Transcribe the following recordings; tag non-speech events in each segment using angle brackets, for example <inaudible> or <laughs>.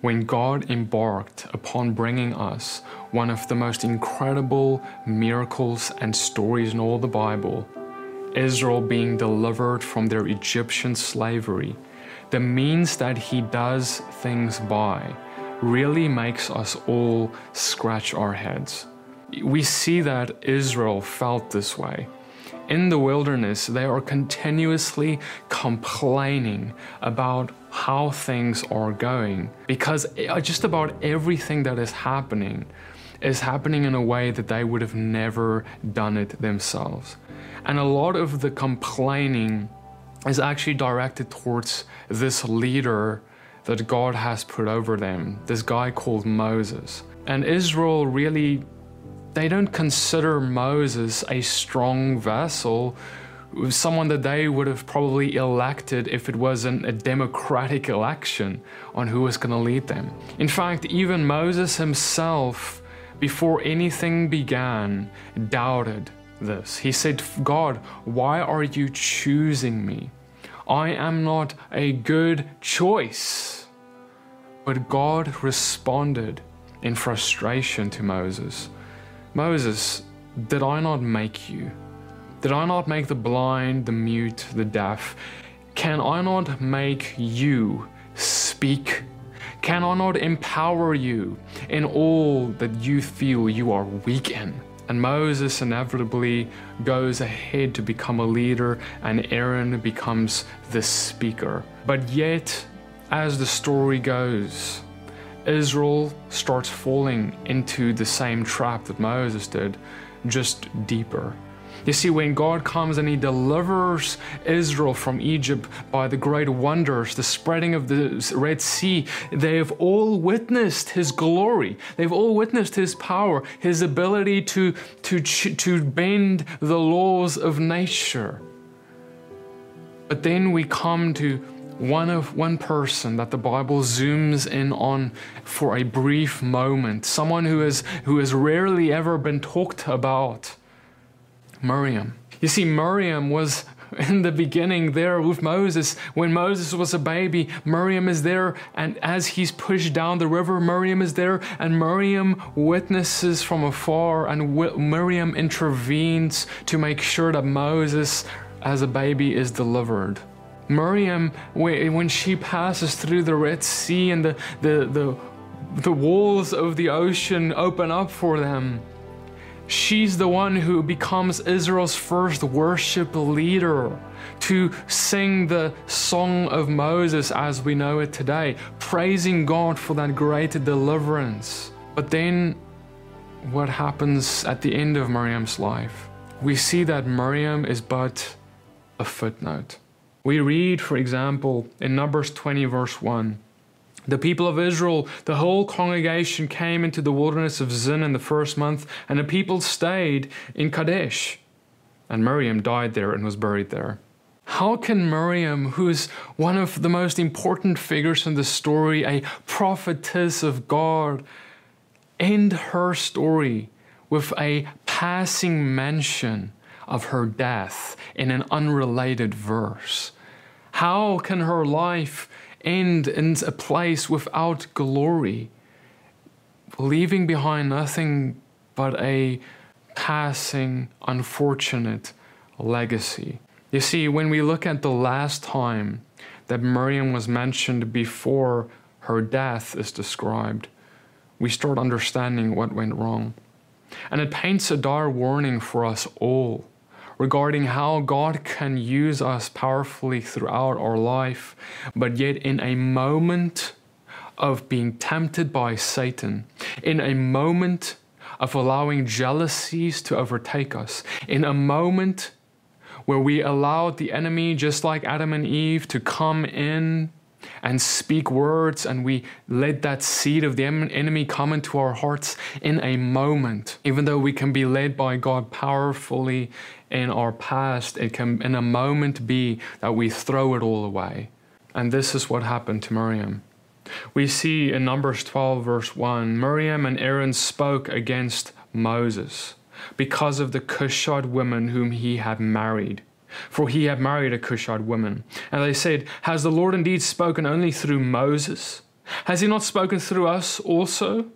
when God embarked upon bringing us one of the most incredible miracles and stories in all the Bible, Israel being delivered from their Egyptian slavery, the means that He does things by really makes us all scratch our heads. We see that Israel felt this way. In the wilderness, they are continuously complaining about how things are going because uh, just about everything that is happening is happening in a way that they would have never done it themselves. And a lot of the complaining is actually directed towards this leader that God has put over them, this guy called Moses. And Israel really, they don't consider Moses a strong vessel, someone that they would have probably elected if it wasn't a democratic election on who was going to lead them. In fact, even Moses himself, before anything began, doubted this. He said, God, why are you choosing me? I am not a good choice. But God responded in frustration to Moses Moses, did I not make you? Did I not make the blind, the mute, the deaf? Can I not make you speak? Can I not empower you in all that you feel you are weak in? And Moses inevitably goes ahead to become a leader, and Aaron becomes the speaker. But yet, as the story goes, Israel starts falling into the same trap that Moses did, just deeper. You see, when God comes and He delivers Israel from Egypt by the great wonders, the spreading of the Red Sea, they have all witnessed His glory. They've all witnessed His power, His ability to, to, to bend the laws of nature. But then we come to one of one person that the Bible zooms in on for a brief moment, someone who has who has rarely ever been talked about. Miriam. You see, Miriam was <laughs> in the beginning there with Moses. When Moses was a baby, Miriam is there, and as he's pushed down the river, Miriam is there, and Miriam witnesses from afar, and Miriam intervenes to make sure that Moses, as a baby, is delivered. Miriam, when she passes through the Red Sea and the, the, the, the walls of the ocean open up for them, She's the one who becomes Israel's first worship leader to sing the song of Moses as we know it today, praising God for that great deliverance. But then, what happens at the end of Miriam's life? We see that Miriam is but a footnote. We read, for example, in Numbers 20, verse 1 the people of Israel, the whole congregation came into the wilderness of Zin in the first month, and the people stayed in Kadesh. And Miriam died there and was buried there. How can Miriam, who is one of the most important figures in the story, a prophetess of God, end her story with a passing mention of her death in an unrelated verse? How can her life end in a place without glory, leaving behind nothing but a passing, unfortunate legacy. You see, when we look at the last time that Miriam was mentioned before her death is described, we start understanding what went wrong. And it paints a dire warning for us all regarding how God can use us powerfully throughout our life, but yet in a moment of being tempted by Satan, in a moment of allowing jealousies to overtake us, in a moment where we allowed the enemy, just like Adam and Eve, to come in and speak words, and we let that seed of the enemy come into our hearts in a moment. Even though we can be led by God powerfully in our past, it can in a moment be that we throw it all away. And this is what happened to Miriam. We see in Numbers 12, verse 1 Miriam and Aaron spoke against Moses because of the Cushite women whom he had married for he had married a Cushite woman. And they said, Has the Lord indeed spoken only through Moses? Has he not spoken through us also?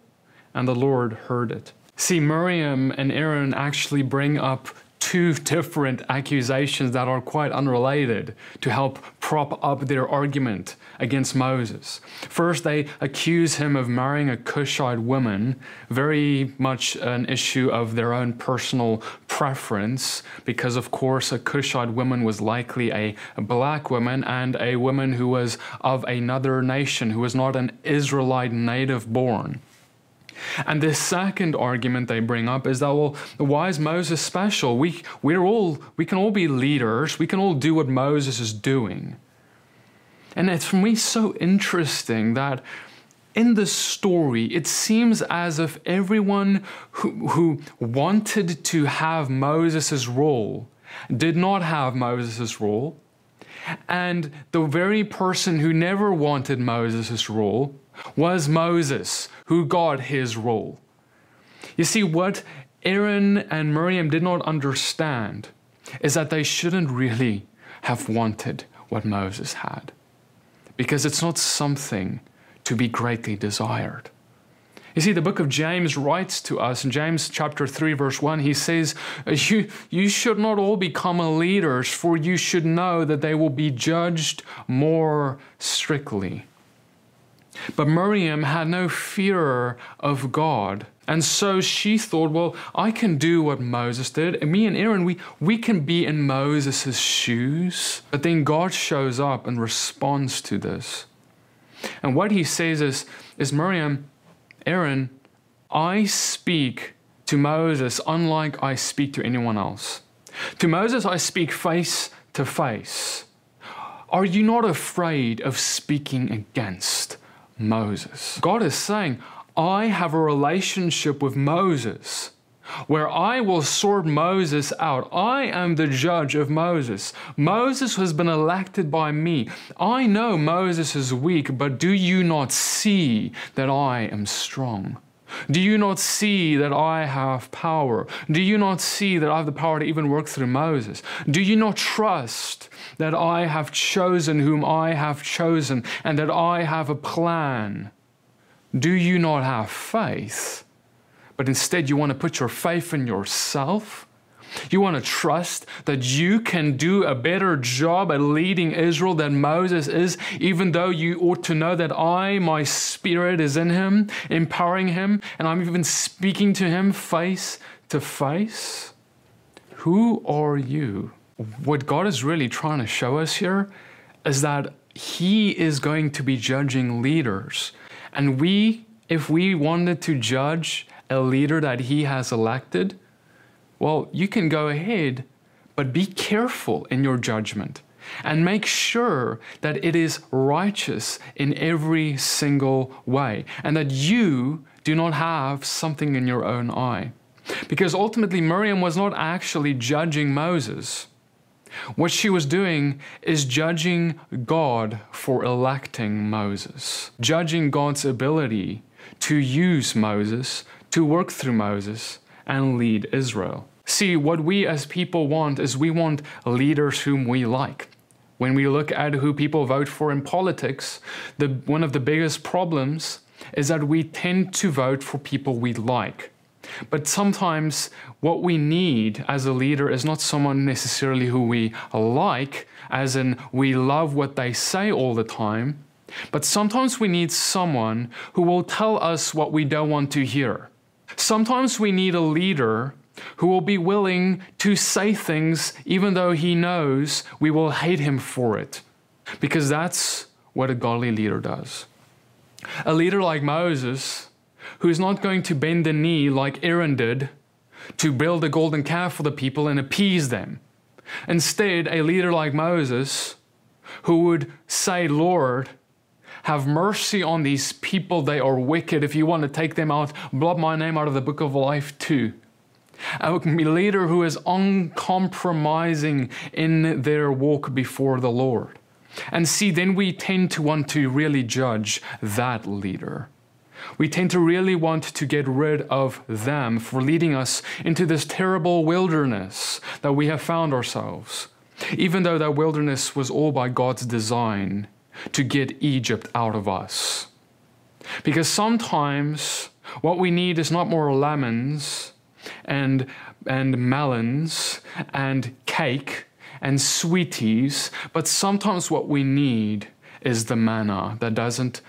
And the Lord heard it. See, Miriam and Aaron actually bring up two different accusations that are quite unrelated to help prop up their argument against Moses. First, they accuse him of marrying a Cushite woman, very much an issue of their own personal preference, because of course a Cushite woman was likely a, black woman and a woman who was of another nation, who was not an Israelite native born. And the second argument they bring up is that well, why is Moses special? We we're all we can all be leaders. We can all do what Moses is doing. And it's for me so interesting that in the story, it seems as if everyone who, who wanted to have Moses' role did not have Moses' role. And the very person who never wanted Moses' role was Moses, who got his role. You see, what Aaron and Miriam did not understand is that they shouldn't really have wanted what Moses had, because it's not something to be greatly desired. You see, the book of James writes to us in James chapter 3, verse 1, he says, uh, you, you should not all become leaders, for you should know that they will be judged more strictly. But Miriam had no fear of God. And so she thought, well, I can do what Moses did. And me and Aaron, we, we can be in Moses' shoes. But then God shows up and responds to this. And what he says is, is Miriam, Aaron, I speak to Moses unlike I speak to anyone else. To Moses, I speak face to face. Are you not afraid of speaking against Moses. God is saying, I have a relationship with Moses where I will sort Moses out. I am the judge of Moses. Moses has been elected by me. I know Moses is weak, but do you not see that I am strong? Do you not see that I have power? Do you not see that I have the power to even work through Moses? Do you not trust that I have chosen whom I have chosen and that I have a plan? Do you not have faith? But instead, you want to put your faith in yourself? You want to trust that you can do a better job at leading Israel than Moses is, even though you ought to know that I, my spirit, is in him, empowering him, and I'm even speaking to him face to face? Who are you? What God is really trying to show us here is that He is going to be judging leaders. And we, if we wanted to judge a leader that He has elected, well, you can go ahead, but be careful in your judgment and make sure that it is righteous in every single way and that you do not have something in your own eye. Because ultimately, Miriam was not actually judging Moses. What she was doing is judging God for electing Moses, judging God's ability to use Moses, to work through Moses, and lead Israel. See, what we as people want is we want leaders whom we like. When we look at who people vote for in politics, the, one of the biggest problems is that we tend to vote for people we like. But sometimes what we need as a leader is not someone necessarily who we like, as in we love what they say all the time, but sometimes we need someone who will tell us what we don't want to hear. Sometimes we need a leader who will be willing to say things even though he knows we will hate him for it. Because that's what a godly leader does. A leader like Moses, who's not going to bend the knee like Aaron did to build a golden calf for the people and appease them. Instead, a leader like Moses, who would say, Lord, have mercy on these people, they are wicked. If you want to take them out, blot my name out of the book of life too a leader who is uncompromising in their walk before the Lord. And see, then we tend to want to really judge that leader. We tend to really want to get rid of them for leading us into this terrible wilderness that we have found ourselves, even though that wilderness was all by God's design to get Egypt out of us. Because sometimes what we need is not more lemons and, and melons and cake and sweeties, but sometimes what we need is the manna that doesn't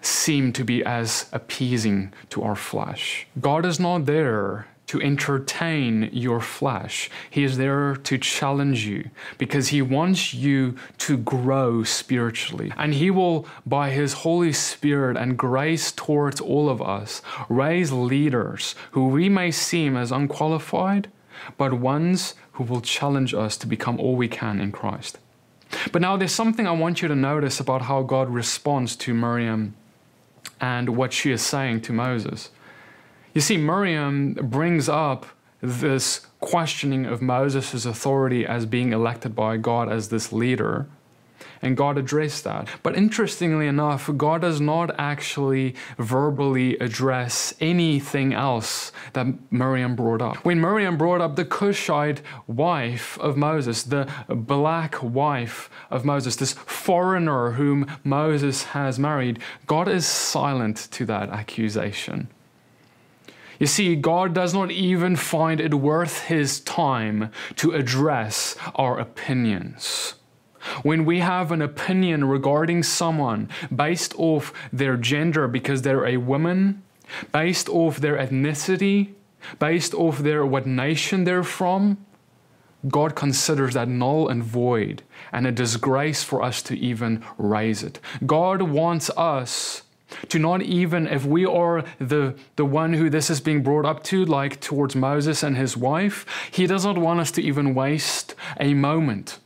seem to be as appeasing to our flesh. God is not there to entertain your flesh. He is there to challenge you because He wants you to grow spiritually. And He will, by His Holy Spirit and grace towards all of us, raise leaders who we may seem as unqualified, but ones who will challenge us to become all we can in Christ. But now there's something I want you to notice about how God responds to Miriam and what she is saying to Moses. You see, Miriam brings up this questioning of Moses' authority as being elected by God as this leader. And God addressed that. But interestingly enough, God does not actually verbally address anything else that Miriam brought up. When Miriam brought up the Cushite wife of Moses, the black wife of Moses, this foreigner whom Moses has married, God is silent to that accusation. You see, God does not even find it worth his time to address our opinions. When we have an opinion regarding someone based off their gender because they're a woman, based off their ethnicity, based off their what nation they're from, God considers that null and void and a disgrace for us to even raise it. God wants us to not even if we are the the one who this is being brought up to like towards Moses and his wife he does not want us to even waste a moment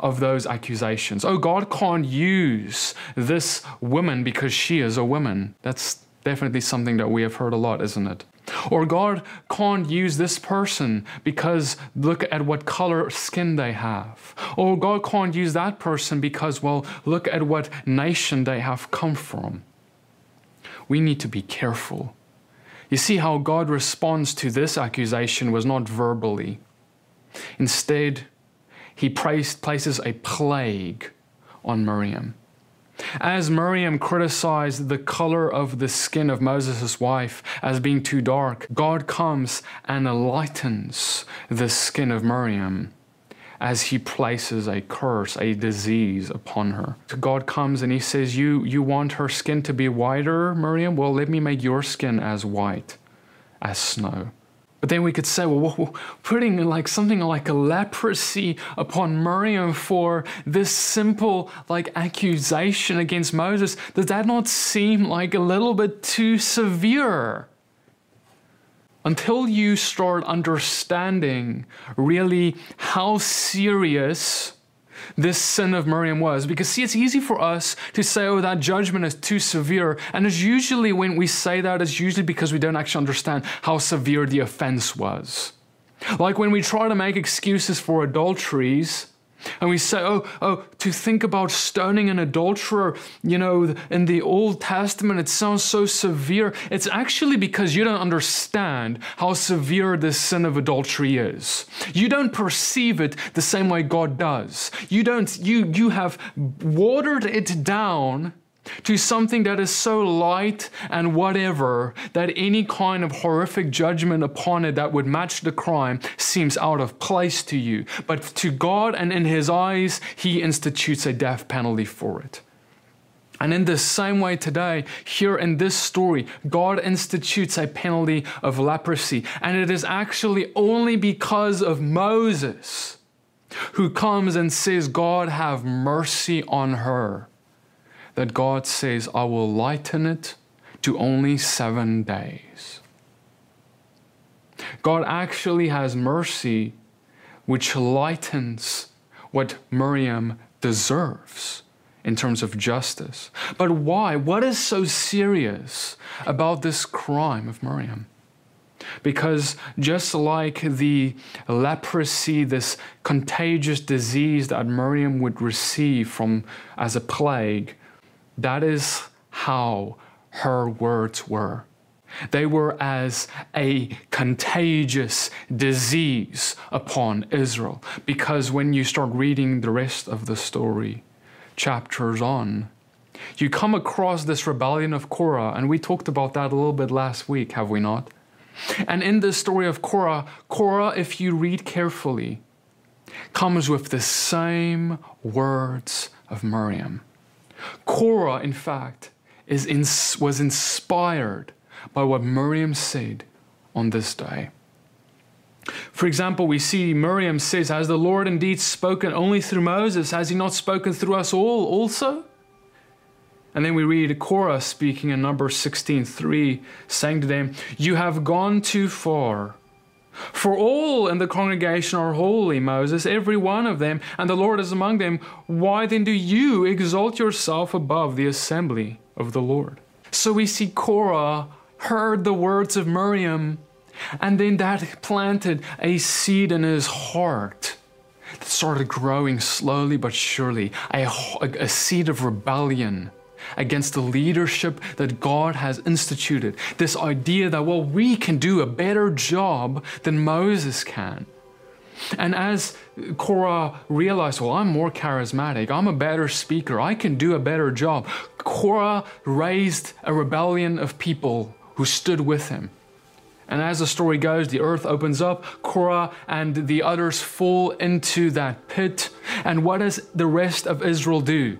of those accusations. Oh God can't use this woman because she is a woman. That's definitely something that we have heard a lot isn't it? Or God can't use this person because look at what color skin they have. Or God can't use that person because, well, look at what nation they have come from we need to be careful. You see how God responds to this accusation was not verbally. Instead, he places a plague on Miriam. As Miriam criticized the color of the skin of Moses' wife as being too dark, God comes and lightens the skin of Miriam as he places a curse, a disease upon her. God comes and he says, you, you want her skin to be whiter, Miriam? Well, let me make your skin as white as snow. But then we could say, well, putting like something like a leprosy upon Miriam for this simple like accusation against Moses, does that not seem like a little bit too severe? Until you start understanding really how serious this sin of Miriam was. Because, see, it's easy for us to say, oh, that judgment is too severe. And it's usually when we say that, it's usually because we don't actually understand how severe the offense was. Like when we try to make excuses for adulteries and we say, oh, oh, to think about stoning an adulterer, you know, in the Old Testament, it sounds so severe. It's actually because you don't understand how severe this sin of adultery is. You don't perceive it the same way God does. You don't, you, you have watered it down to something that is so light and whatever that any kind of horrific judgment upon it that would match the crime seems out of place to you. But to God and in His eyes, He institutes a death penalty for it. And in the same way today, here in this story, God institutes a penalty of leprosy. And it is actually only because of Moses who comes and says, God, have mercy on her that God says, I will lighten it to only seven days. God actually has mercy which lightens what Miriam deserves in terms of justice. But why? What is so serious about this crime of Miriam? Because just like the leprosy, this contagious disease that Miriam would receive from as a plague, that is how her words were. They were as a contagious disease upon Israel. Because when you start reading the rest of the story, chapters on, you come across this rebellion of Korah, and we talked about that a little bit last week, have we not? And in this story of Korah, Korah, if you read carefully, comes with the same words of Miriam. Korah, in fact, is in, was inspired by what Miriam said on this day. For example, we see Miriam says, Has the Lord indeed spoken only through Moses? Has he not spoken through us all also? And then we read Korah speaking in Numbers 16:3, saying to them, You have gone too far. For all in the congregation are holy, Moses, every one of them, and the Lord is among them. Why then do you exalt yourself above the assembly of the Lord? So we see Korah heard the words of Miriam, and then that planted a seed in his heart that started growing slowly but surely, a, a seed of rebellion against the leadership that God has instituted. This idea that, well, we can do a better job than Moses can. And as Korah realized, well, I'm more charismatic, I'm a better speaker, I can do a better job, Korah raised a rebellion of people who stood with him. And as the story goes, the earth opens up, Korah and the others fall into that pit. And what does the rest of Israel do?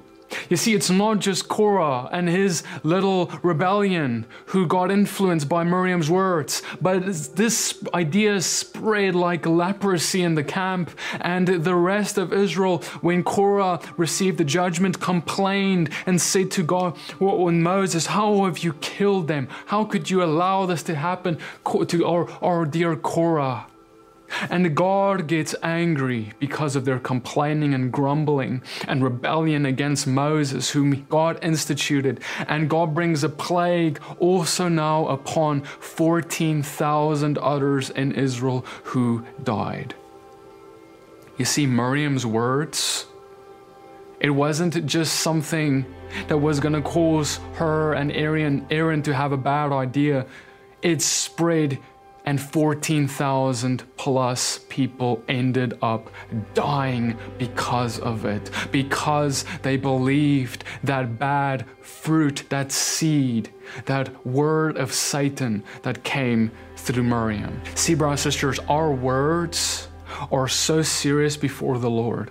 You see, it's not just Korah and his little rebellion who got influenced by Miriam's words, but this idea spread like leprosy in the camp, and the rest of Israel, when Korah received the judgment, complained and said to God, when Moses, How have you killed them? How could you allow this to happen to our, our dear Korah? And God gets angry because of their complaining and grumbling and rebellion against Moses, whom God instituted. And God brings a plague also now upon 14,000 others in Israel who died. You see, Miriam's words, it wasn't just something that was going to cause her and Aaron, Aaron to have a bad idea. It spread and 14,000 plus people ended up dying because of it, because they believed that bad fruit, that seed, that word of Satan that came through Miriam. See, brothers and sisters, our words are so serious before the Lord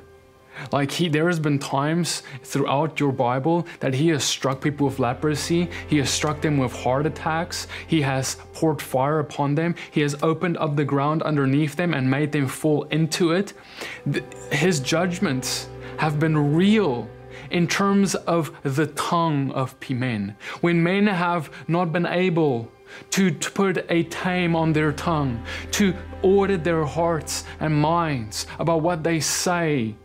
like he, there has been times throughout your Bible that he has struck people with leprosy. He has struck them with heart attacks. He has poured fire upon them. He has opened up the ground underneath them and made them fall into it. His judgments have been real in terms of the tongue of men. When men have not been able to, to put a tame on their tongue, to audit their hearts and minds about what they say,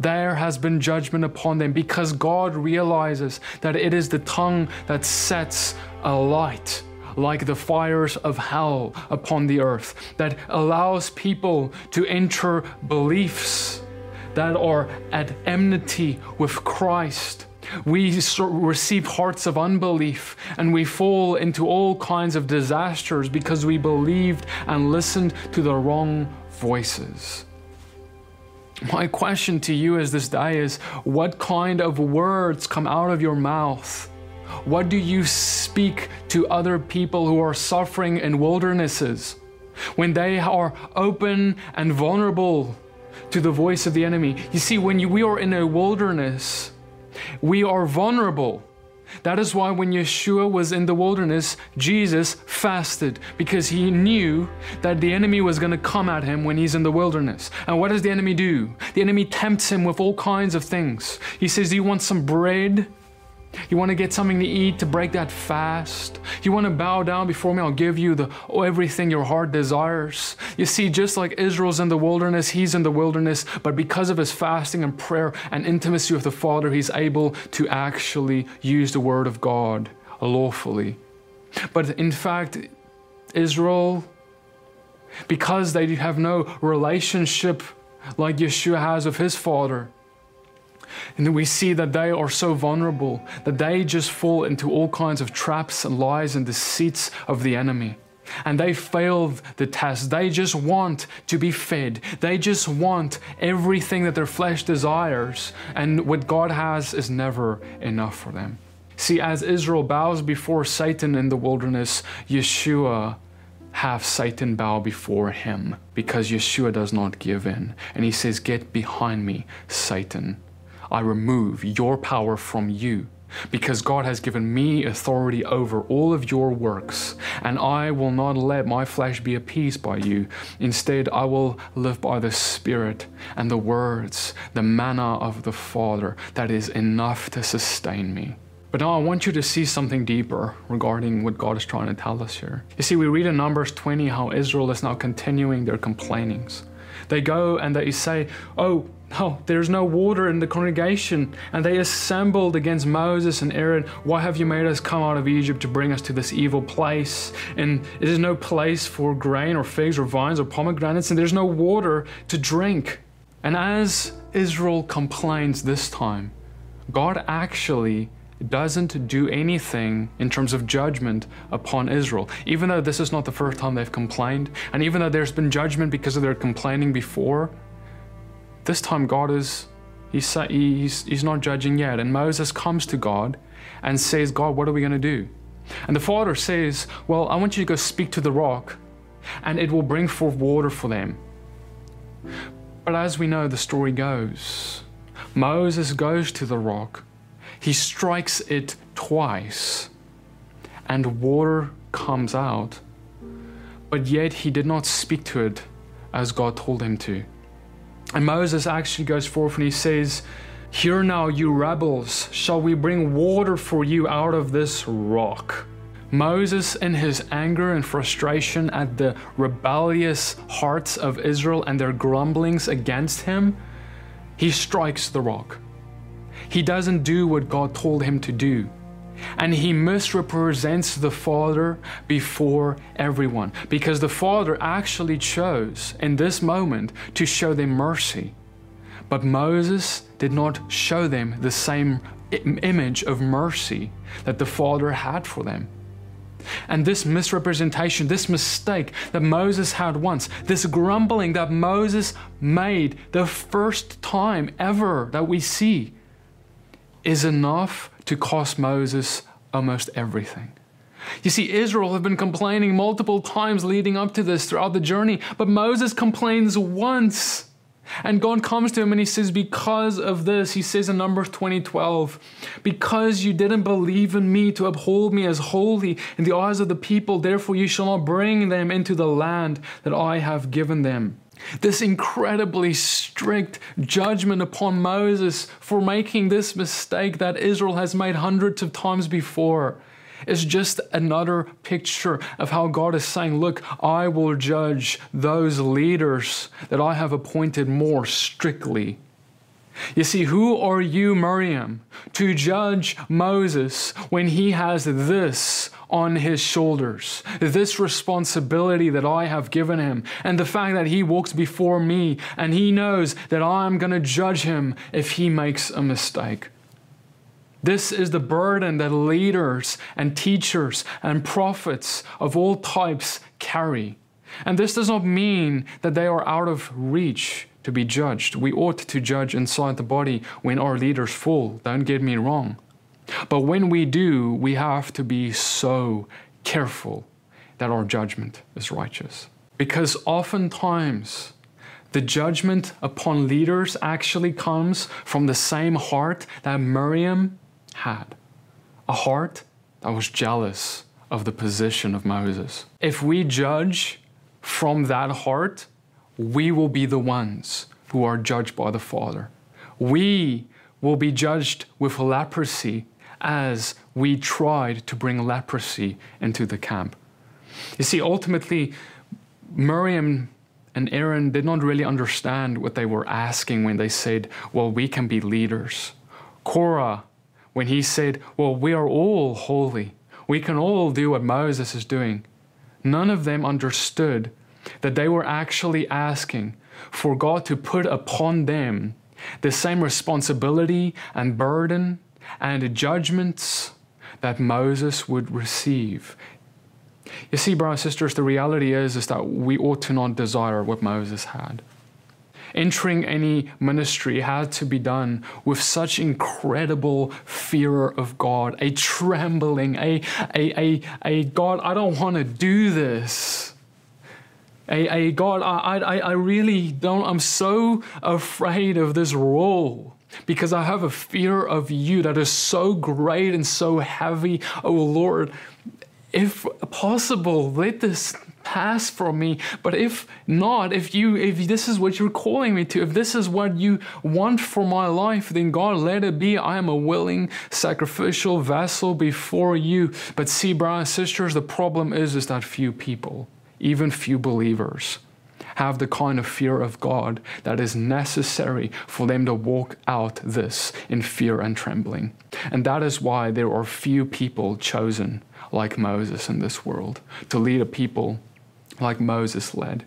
there has been judgment upon them because God realizes that it is the tongue that sets a light like the fires of hell upon the earth, that allows people to enter beliefs that are at enmity with Christ. We receive hearts of unbelief and we fall into all kinds of disasters because we believed and listened to the wrong voices. My question to you as this day is what kind of words come out of your mouth? What do you speak to other people who are suffering in wildernesses when they are open and vulnerable to the voice of the enemy? You see, when you, we are in a wilderness, we are vulnerable. That is why when Yeshua was in the wilderness, Jesus fasted because he knew that the enemy was going to come at him when he's in the wilderness. And what does the enemy do? The enemy tempts him with all kinds of things. He says, Do you want some bread? You want to get something to eat to break that fast? You want to bow down before me? I'll give you the oh, everything your heart desires. You see, just like Israel's in the wilderness, he's in the wilderness, but because of his fasting and prayer and intimacy with the Father, he's able to actually use the word of God lawfully. But in fact, Israel, because they have no relationship like Yeshua has with his Father, and we see that they are so vulnerable that they just fall into all kinds of traps and lies and deceits of the enemy. and they failed the test. They just want to be fed. They just want everything that their flesh desires, and what God has is never enough for them. See, as Israel bows before Satan in the wilderness, Yeshua have Satan bow before him because Yeshua does not give in. And he says, Get behind me, Satan. I remove your power from you because God has given me authority over all of your works, and I will not let my flesh be appeased by you. Instead, I will live by the Spirit and the words, the manna of the Father that is enough to sustain me. But now I want you to see something deeper regarding what God is trying to tell us here. You see, we read in Numbers 20 how Israel is now continuing their complainings. They go and they say, Oh, Oh, no, there's no water in the congregation. And they assembled against Moses and Aaron. Why have you made us come out of Egypt to bring us to this evil place? And it is no place for grain or figs or vines or pomegranates, and there's no water to drink. And as Israel complains this time, God actually doesn't do anything in terms of judgment upon Israel. Even though this is not the first time they've complained, and even though there's been judgment because of their complaining before, this time God is, he's, he's, he's not judging yet. And Moses comes to God and says, God, what are we going to do? And the father says, Well, I want you to go speak to the rock, and it will bring forth water for them. But as we know, the story goes Moses goes to the rock, he strikes it twice, and water comes out. But yet he did not speak to it as God told him to. And Moses actually goes forth and he says, Hear now, you rebels, shall we bring water for you out of this rock? Moses, in his anger and frustration at the rebellious hearts of Israel and their grumblings against him, he strikes the rock. He doesn't do what God told him to do and he misrepresents the Father before everyone because the Father actually chose in this moment to show them mercy. But Moses did not show them the same image of mercy that the Father had for them. And this misrepresentation, this mistake that Moses had once, this grumbling that Moses made the first time ever that we see, is enough to cost Moses almost everything. You see, Israel have been complaining multiple times leading up to this throughout the journey, but Moses complains once. And God comes to him and he says, Because of this, he says in Numbers 20 12, because you didn't believe in me to uphold me as holy in the eyes of the people, therefore you shall not bring them into the land that I have given them. This incredibly strict judgment upon Moses for making this mistake that Israel has made hundreds of times before is just another picture of how God is saying, Look, I will judge those leaders that I have appointed more strictly you see, who are you, Miriam, to judge Moses when he has this on his shoulders? This responsibility that I have given him, and the fact that he walks before me and he knows that I'm going to judge him if he makes a mistake. This is the burden that leaders and teachers and prophets of all types carry. And this does not mean that they are out of reach to be judged. We ought to judge inside the body when our leaders fall, don't get me wrong. But when we do, we have to be so careful that our judgment is righteous. Because oftentimes, the judgment upon leaders actually comes from the same heart that Miriam had a heart that was jealous of the position of Moses. If we judge from that heart, we will be the ones who are judged by the Father. We will be judged with leprosy as we tried to bring leprosy into the camp. You see, ultimately, Miriam and Aaron did not really understand what they were asking when they said, Well, we can be leaders. Korah, when he said, Well, we are all holy, we can all do what Moses is doing, none of them understood that they were actually asking for God to put upon them the same responsibility and burden and judgments that Moses would receive. You see, brothers and sisters, the reality is, is that we ought to not desire what Moses had. Entering any ministry had to be done with such incredible fear of God, a trembling, a, a, a, a God, I don't want to do this. A, God, I, I, I really don't, I'm so afraid of this role because I have a fear of you that is so great and so heavy. Oh Lord, if possible, let this pass from me. But if not, if you if this is what you're calling me to, if this is what you want for my life, then God let it be. I am a willing sacrificial vessel before you. But see, brothers and sisters, the problem is is that few people, even few believers, have the kind of fear of God that is necessary for them to walk out this in fear and trembling. And that is why there are few people chosen like Moses in this world to lead a people like Moses led.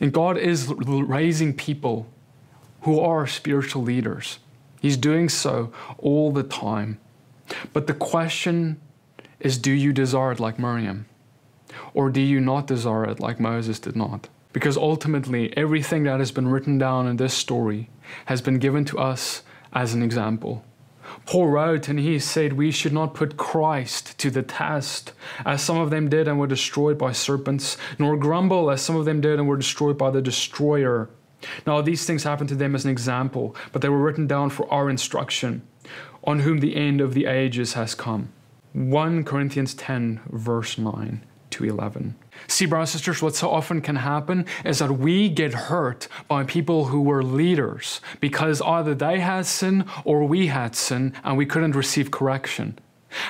And God is raising people who are spiritual leaders. He's doing so all the time. But the question is do you desire it like Miriam? Or do you not desire it like Moses did not? Because ultimately, everything that has been written down in this story has been given to us as an example. Paul wrote and he said, We should not put Christ to the test, as some of them did and were destroyed by serpents, nor grumble, as some of them did and were destroyed by the destroyer. Now, these things happened to them as an example, but they were written down for our instruction, on whom the end of the ages has come. 1 Corinthians 10, verse 9 to 11. See, brothers and sisters, what so often can happen is that we get hurt by people who were leaders because either they had sin or we had sin and we couldn't receive correction.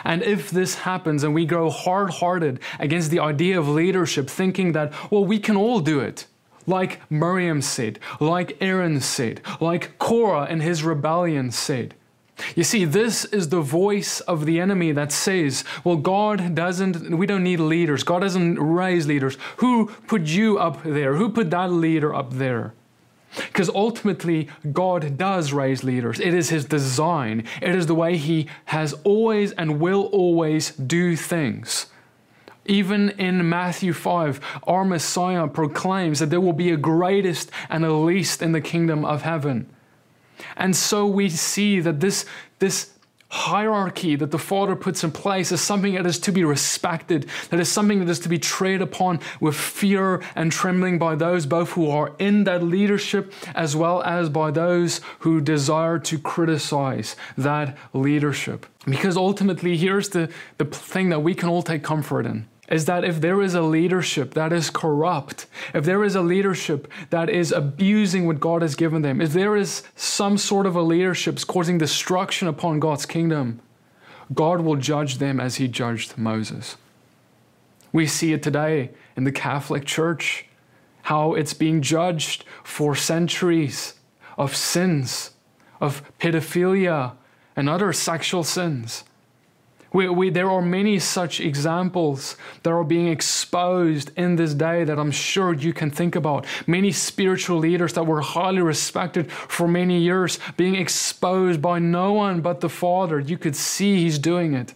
And if this happens and we grow hard hearted against the idea of leadership, thinking that, well, we can all do it, like Miriam said, like Aaron said, like Korah in his rebellion said, you see, this is the voice of the enemy that says, well, God doesn't, we don't need leaders. God doesn't raise leaders. Who put you up there? Who put that leader up there? Because ultimately, God does raise leaders. It is His design, it is the way He has always and will always do things. Even in Matthew 5, our Messiah proclaims that there will be a greatest and a least in the kingdom of heaven. And so we see that this, this hierarchy that the Father puts in place is something that is to be respected, that is something that is to be tread upon with fear and trembling by those both who are in that leadership as well as by those who desire to criticize that leadership. Because ultimately, here's the, the thing that we can all take comfort in is that if there is a leadership that is corrupt, if there is a leadership that is abusing what God has given them, if there is some sort of a leadership causing destruction upon God's kingdom, God will judge them as he judged Moses. We see it today in the Catholic Church, how it's being judged for centuries of sins, of pedophilia and other sexual sins. We, we, there are many such examples that are being exposed in this day that I'm sure you can think about. Many spiritual leaders that were highly respected for many years being exposed by no one but the Father. You could see He's doing it.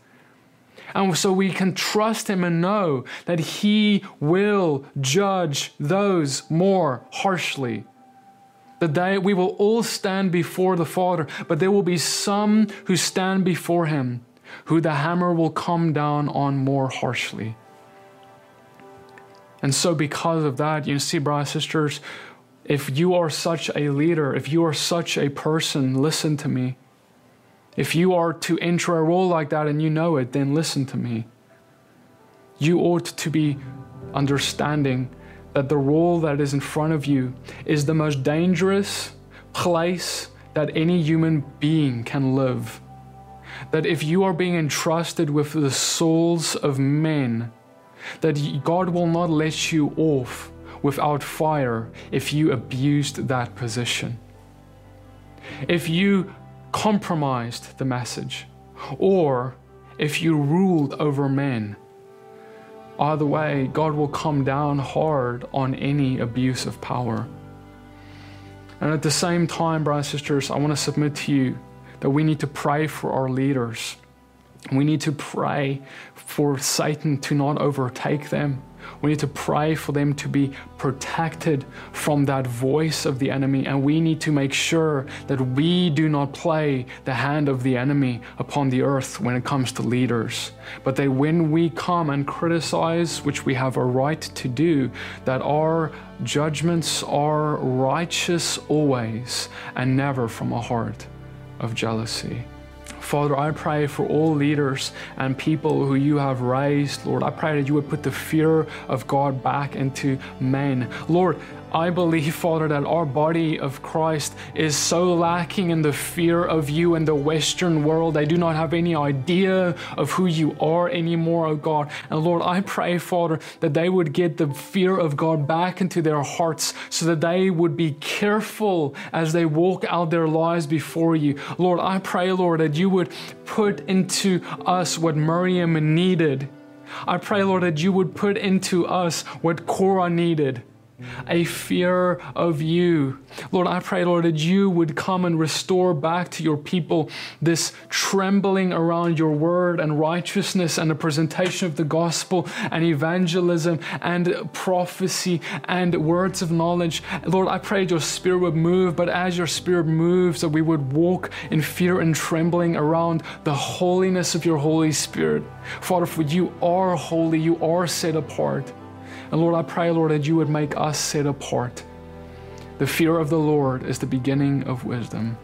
And so we can trust Him and know that He will judge those more harshly. The day we will all stand before the Father, but there will be some who stand before Him who the hammer will come down on more harshly. And so, because of that, you see, brothers sisters, if you are such a leader, if you are such a person, listen to me. If you are to enter a role like that and you know it, then listen to me. You ought to be understanding that the role that is in front of you is the most dangerous place that any human being can live that if you are being entrusted with the souls of men, that God will not let you off without fire if you abused that position. If you compromised the message, or if you ruled over men, either way, God will come down hard on any abuse of power. And at the same time, brothers and sisters, I want to submit to you that we need to pray for our leaders. We need to pray for Satan to not overtake them. We need to pray for them to be protected from that voice of the enemy. And we need to make sure that we do not play the hand of the enemy upon the earth when it comes to leaders. But that when we come and criticize, which we have a right to do, that our judgments are righteous always and never from a heart of jealousy. Father, I pray for all leaders and people who you have raised, Lord. I pray that you would put the fear of God back into men. Lord, I believe, Father, that our body of Christ is so lacking in the fear of you in the Western world. They do not have any idea of who you are anymore, oh God. And Lord, I pray, Father, that they would get the fear of God back into their hearts so that they would be careful as they walk out their lives before you. Lord, I pray, Lord, that you would put into us what Miriam needed. I pray, Lord, that you would put into us what Korah needed a fear of you. Lord, I pray, Lord, that you would come and restore back to your people this trembling around your word and righteousness and the presentation of the gospel and evangelism and prophecy and words of knowledge. Lord, I pray your spirit would move, but as your spirit moves, that we would walk in fear and trembling around the holiness of your Holy Spirit. Father, for you are holy, you are set apart. And Lord, I pray, Lord, that you would make us set apart. The fear of the Lord is the beginning of wisdom.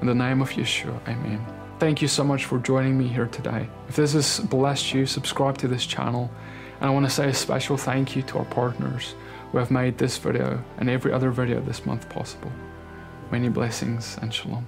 In the name of Yeshua, amen. Thank you so much for joining me here today. If this has blessed you, subscribe to this channel. And I want to say a special thank you to our partners who have made this video and every other video this month possible. Many blessings and shalom.